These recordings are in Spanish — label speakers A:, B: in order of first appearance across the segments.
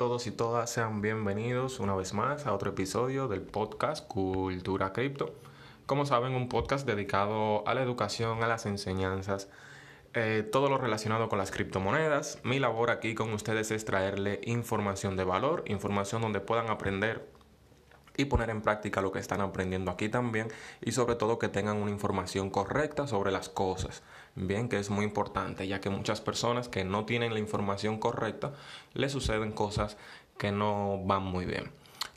A: todos y todas, sean bienvenidos una vez más a otro episodio del podcast Cultura Cripto. Como saben, un podcast dedicado a la educación, a las enseñanzas, eh, todo lo relacionado con las criptomonedas. Mi labor aquí con ustedes es traerle información de valor, información donde puedan aprender y poner en práctica lo que están aprendiendo aquí también y sobre todo que tengan una información correcta sobre las cosas. Bien, que es muy importante ya que muchas personas que no tienen la información correcta les suceden cosas que no van muy bien.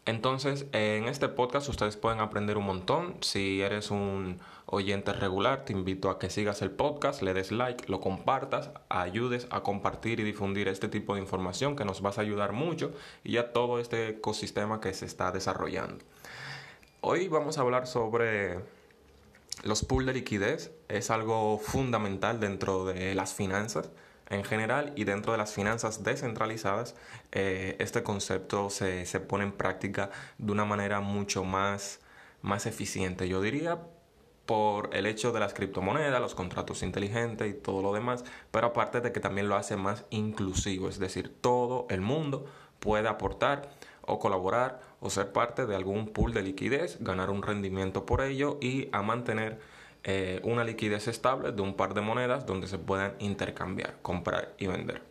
A: Entonces, en este podcast ustedes pueden aprender un montón. Si eres un oyente regular, te invito a que sigas el podcast, le des like, lo compartas, ayudes a compartir y difundir este tipo de información que nos vas a ayudar mucho y a todo este ecosistema que se está desarrollando. Hoy vamos a hablar sobre los pools de liquidez. Es algo fundamental dentro de las finanzas en general y dentro de las finanzas descentralizadas, eh, este concepto se, se, pone en práctica de una manera mucho más, más eficiente. Yo diría por el hecho de las criptomonedas, los contratos inteligentes y todo lo demás, pero aparte de que también lo hace más inclusivo, es decir, todo el mundo puede aportar o colaborar o ser parte de algún pool de liquidez, ganar un rendimiento por ello y a mantener eh, una liquidez estable de un par de monedas donde se puedan intercambiar, comprar y vender.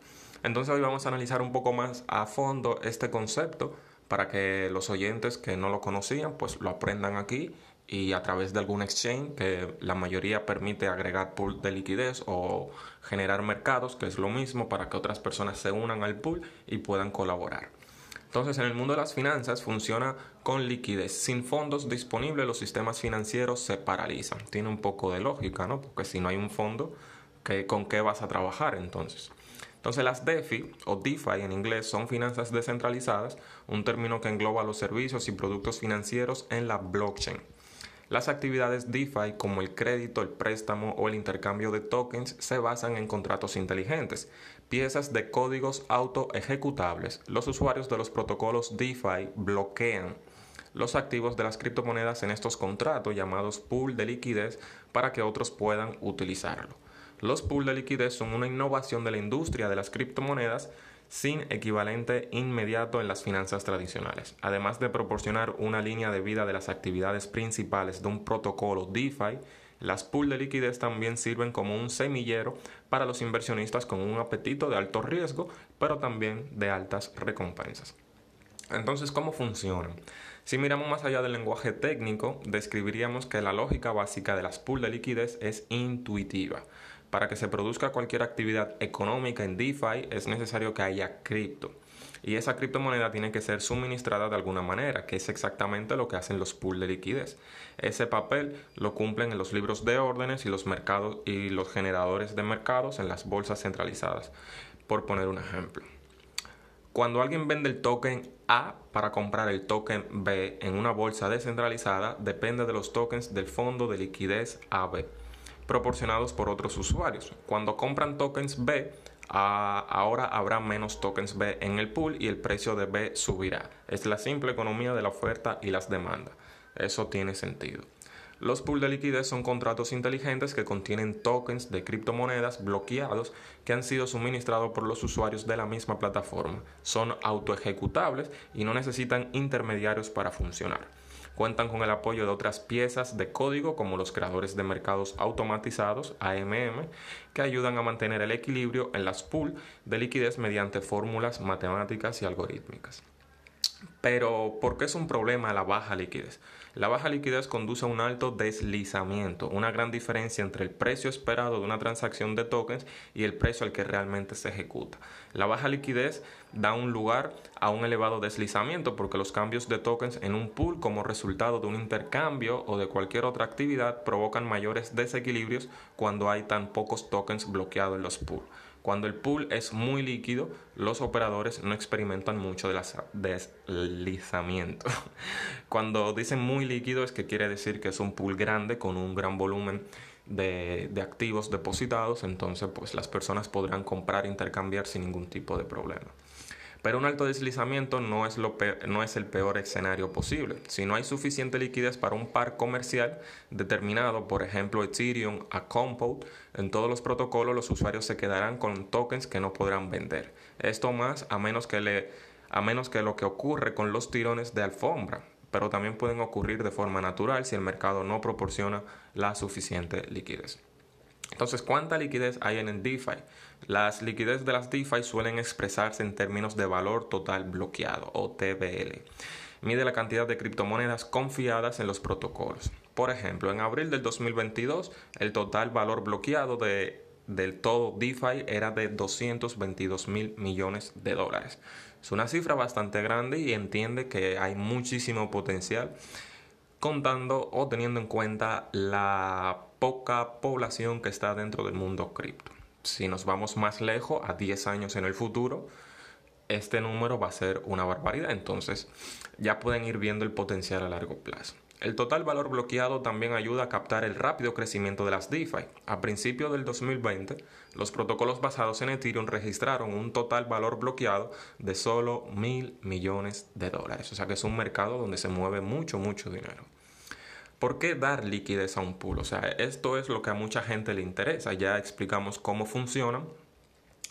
A: Entonces hoy vamos a analizar un poco más a fondo este concepto para que los oyentes que no lo conocían pues lo aprendan aquí y a través de algún exchange que la mayoría permite agregar pool de liquidez o generar mercados, que es lo mismo para que otras personas se unan al pool y puedan colaborar. Entonces, en el mundo de las finanzas funciona con liquidez. Sin fondos disponibles, los sistemas financieros se paralizan. Tiene un poco de lógica, ¿no? Porque si no hay un fondo, ¿con qué vas a trabajar entonces? Entonces las DeFi o DeFi en inglés son finanzas descentralizadas, un término que engloba los servicios y productos financieros en la blockchain. Las actividades DeFi como el crédito, el préstamo o el intercambio de tokens se basan en contratos inteligentes, piezas de códigos auto ejecutables. Los usuarios de los protocolos DeFi bloquean los activos de las criptomonedas en estos contratos llamados pool de liquidez para que otros puedan utilizarlo. Los pools de liquidez son una innovación de la industria de las criptomonedas sin equivalente inmediato en las finanzas tradicionales. Además de proporcionar una línea de vida de las actividades principales de un protocolo DeFi, las pools de liquidez también sirven como un semillero para los inversionistas con un apetito de alto riesgo, pero también de altas recompensas. Entonces, ¿cómo funcionan? Si miramos más allá del lenguaje técnico, describiríamos que la lógica básica de las pools de liquidez es intuitiva. Para que se produzca cualquier actividad económica en DeFi es necesario que haya cripto. Y esa criptomoneda tiene que ser suministrada de alguna manera, que es exactamente lo que hacen los pools de liquidez. Ese papel lo cumplen en los libros de órdenes y los mercados y los generadores de mercados en las bolsas centralizadas, por poner un ejemplo. Cuando alguien vende el token A para comprar el token B en una bolsa descentralizada, depende de los tokens del fondo de liquidez AB proporcionados por otros usuarios. Cuando compran tokens B, ahora habrá menos tokens B en el pool y el precio de B subirá. Es la simple economía de la oferta y las demandas. Eso tiene sentido. Los pools de liquidez son contratos inteligentes que contienen tokens de criptomonedas bloqueados que han sido suministrados por los usuarios de la misma plataforma. Son autoejecutables y no necesitan intermediarios para funcionar. Cuentan con el apoyo de otras piezas de código como los creadores de mercados automatizados, AMM, que ayudan a mantener el equilibrio en las pools de liquidez mediante fórmulas matemáticas y algorítmicas. Pero, ¿por qué es un problema la baja liquidez? La baja liquidez conduce a un alto deslizamiento, una gran diferencia entre el precio esperado de una transacción de tokens y el precio al que realmente se ejecuta. La baja liquidez da un lugar a un elevado deslizamiento porque los cambios de tokens en un pool como resultado de un intercambio o de cualquier otra actividad provocan mayores desequilibrios cuando hay tan pocos tokens bloqueados en los pools. Cuando el pool es muy líquido, los operadores no experimentan mucho de deslizamiento. Cuando dicen muy líquido es que quiere decir que es un pool grande con un gran volumen de, de, activos depositados, entonces pues las personas podrán comprar e intercambiar sin ningún tipo de problema. Pero un alto deslizamiento no es, lo es el peor escenario posible. Si no hay suficiente liquidez para un par comercial determinado, por ejemplo Ethereum a Compound, en todos los protocolos los usuarios se quedarán con tokens que no podrán vender. Esto más a menos que a menos que lo que ocurre con los tirones de alfombra, pero también pueden ocurrir de forma natural si el mercado no proporciona la suficiente liquidez. Entonces, ¿cuánta liquidez hay en el DeFi? Las liquidez de las DeFi suelen expresarse en términos de valor total bloqueado o TVL. Mide la cantidad de criptomonedas confiadas en los protocolos. Por ejemplo, en abril del 2022, el total valor bloqueado de, del todo DeFi era de 222 mil millones de dólares. Es una cifra bastante grande y entiende que hay muchísimo potencial contando o teniendo en cuenta la poca población que está dentro del mundo cripto. Si nos vamos más lejos, a 10 años en el futuro, este número va a ser una barbaridad. Entonces ya pueden ir viendo el potencial a largo plazo. El total valor bloqueado también ayuda a captar el rápido crecimiento de las DeFi. A principios del 2020, los protocolos basados en Ethereum registraron un total valor bloqueado de solo mil millones de dólares. O sea que es un mercado donde se mueve mucho, mucho dinero. ¿Por qué dar liquidez a un pool? O sea, esto es lo que a mucha gente le interesa. Ya explicamos cómo funciona,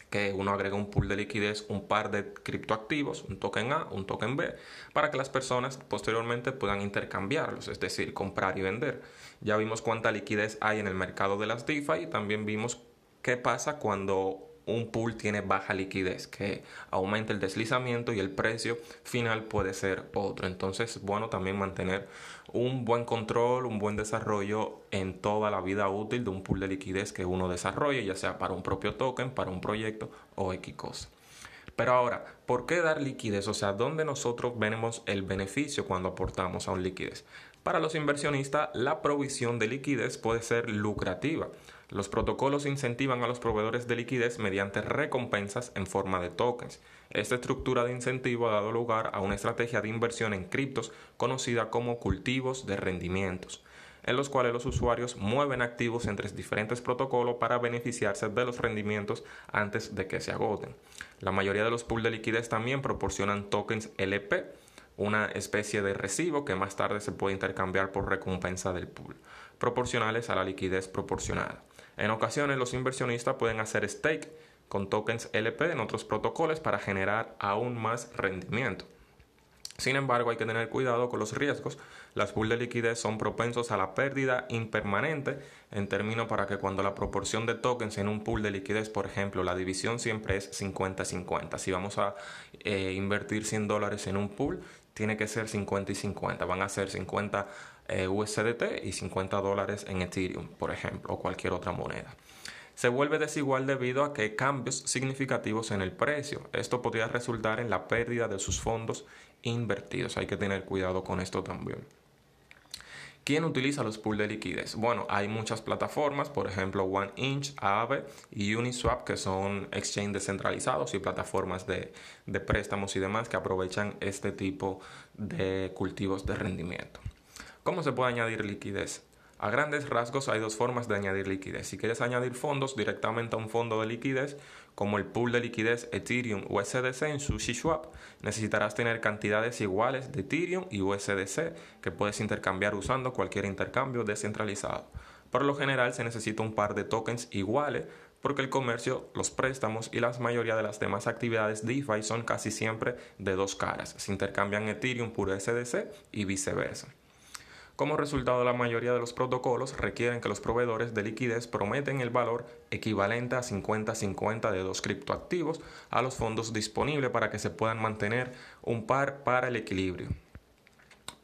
A: que uno agrega un pool de liquidez, un par de criptoactivos, un token A, un token B, para que las personas posteriormente puedan intercambiarlos, es decir, comprar y vender. Ya vimos cuánta liquidez hay en el mercado de las DeFi y también vimos qué pasa cuando un pool tiene baja liquidez, que aumenta el deslizamiento y el precio final puede ser otro. Entonces, bueno, también mantener un buen control, un buen desarrollo en toda la vida útil de un pool de liquidez que uno desarrolle, ya sea para un propio token, para un proyecto o X cosa. Pero ahora, ¿por qué dar liquidez? O sea, ¿dónde nosotros vemos el beneficio cuando aportamos a un liquidez? Para los inversionistas, la provisión de liquidez puede ser lucrativa. Los protocolos incentivan a los proveedores de liquidez mediante recompensas en forma de tokens. Esta estructura de incentivo ha dado lugar a una estrategia de inversión en criptos conocida como cultivos de rendimientos, en los cuales los usuarios mueven activos entre diferentes protocolos para beneficiarse de los rendimientos antes de que se agoten. La mayoría de los pools de liquidez también proporcionan tokens LP, una especie de recibo que más tarde se puede intercambiar por recompensa del pool, proporcionales a la liquidez proporcionada. En ocasiones los inversionistas pueden hacer stake con tokens LP en otros protocolos para generar aún más rendimiento. Sin embargo, hay que tener cuidado con los riesgos. Las pools de liquidez son propensos a la pérdida impermanente en términos para que cuando la proporción de tokens en un pool de liquidez, por ejemplo, la división siempre es 50-50. Si vamos a eh, invertir 100 dólares en un pool, tiene que ser 50 y 50. Van a ser 50 eh, USDT y 50 dólares en Ethereum, por ejemplo, o cualquier otra moneda. Se vuelve desigual debido a que cambios significativos en el precio. Esto podría resultar en la pérdida de sus fondos invertidos. Hay que tener cuidado con esto también. ¿Quién utiliza los pools de liquidez? Bueno, hay muchas plataformas, por ejemplo OneInch, Aave y Uniswap, que son exchanges descentralizados y plataformas de préstamos y demás que aprovechan este tipo de cultivos de rendimiento. ¿Cómo se puede añadir liquidez? A grandes rasgos hay dos formas de añadir liquidez. Si quieres añadir fondos directamente a un fondo de liquidez, como el pool de liquidez Ethereum USDC en SushiSwap, necesitarás tener cantidades iguales de Ethereum y USDC que puedes intercambiar usando cualquier intercambio descentralizado. Por lo general se necesita un par de tokens iguales porque el comercio, los préstamos y la mayoría de las demás actividades DeFi son casi siempre de dos caras. Se intercambian Ethereum por USDC y viceversa. Como resultado, la mayoría de los protocolos requieren que los proveedores de liquidez prometen el valor equivalente a 50-50 de dos criptoactivos a los fondos disponibles para que se puedan mantener un par para el equilibrio.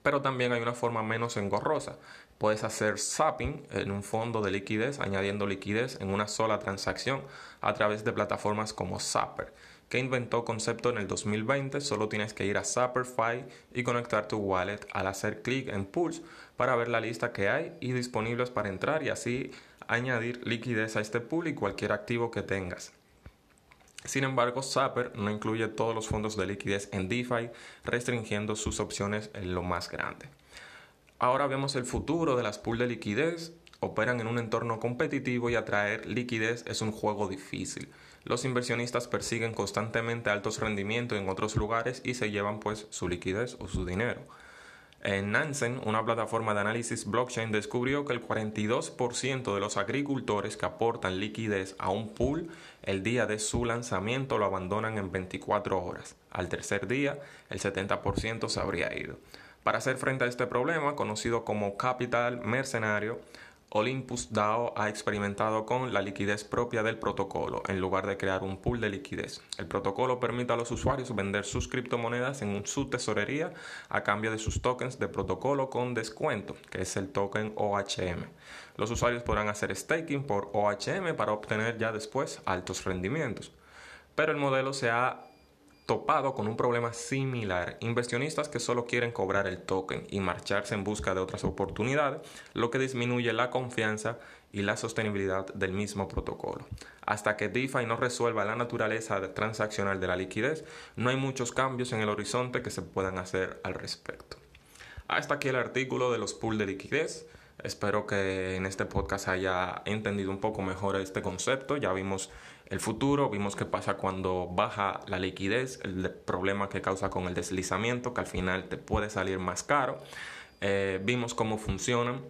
A: Pero también hay una forma menos engorrosa. Puedes hacer zapping en un fondo de liquidez añadiendo liquidez en una sola transacción a través de plataformas como Zapper que inventó concepto en el 2020, solo tienes que ir a Zapperfy y conectar tu wallet al hacer clic en Pulse para ver la lista que hay y disponibles para entrar y así añadir liquidez a este pool y cualquier activo que tengas. Sin embargo, Zapper no incluye todos los fondos de liquidez en DeFi, restringiendo sus opciones en lo más grande. Ahora vemos el futuro de las pools de liquidez. Operan en un entorno competitivo y atraer liquidez es un juego difícil los inversionistas persiguen constantemente altos rendimientos en otros lugares y se llevan pues su liquidez o su dinero. En Nansen, una plataforma de análisis blockchain descubrió que el 42% de los agricultores que aportan liquidez a un pool el día de su lanzamiento lo abandonan en 24 horas. Al tercer día, el 70% se habría ido. Para hacer frente a este problema, conocido como capital mercenario, Olympus DAO ha experimentado con la liquidez propia del protocolo en lugar de crear un pool de liquidez. El protocolo permite a los usuarios vender sus criptomonedas en su tesorería a cambio de sus tokens de protocolo con descuento, que es el token OHM. Los usuarios podrán hacer staking por OHM para obtener ya después altos rendimientos. Pero el modelo se ha topado con un problema similar. Inversionistas que solo quieren cobrar el token y marcharse en busca de otras oportunidades, lo que disminuye la confianza y la sostenibilidad del mismo protocolo. Hasta que DeFi no resuelva la naturaleza transaccional de la liquidez, no hay muchos cambios en el horizonte que se puedan hacer al respecto. Hasta aquí el artículo de los pools de liquidez. Espero que en este podcast haya entendido un poco mejor este concepto. Ya vimos el futuro, vimos qué pasa cuando baja la liquidez, el problema que causa con el deslizamiento, que al final te puede salir más caro. Eh, vimos cómo funcionan,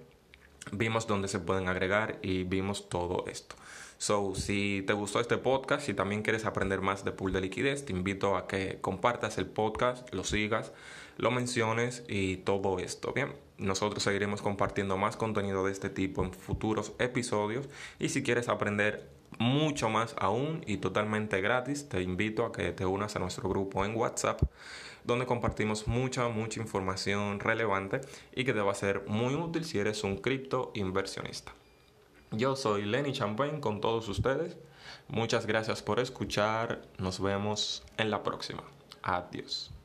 A: vimos dónde se pueden agregar y vimos todo esto. So, si te gustó este podcast, si también quieres aprender más de pool de liquidez, te invito a que compartas el podcast, lo sigas, lo menciones y todo esto. Bien, nosotros seguiremos compartiendo más contenido de este tipo en futuros episodios y si quieres aprender mucho más aún y totalmente gratis, te invito a que te unas a nuestro grupo en WhatsApp donde compartimos mucha, mucha información relevante y que te va a ser muy útil si eres un cripto inversionista. Yo soy Lenny Champagne con todos ustedes. Muchas gracias por escuchar. Nos vemos en la próxima. Adiós.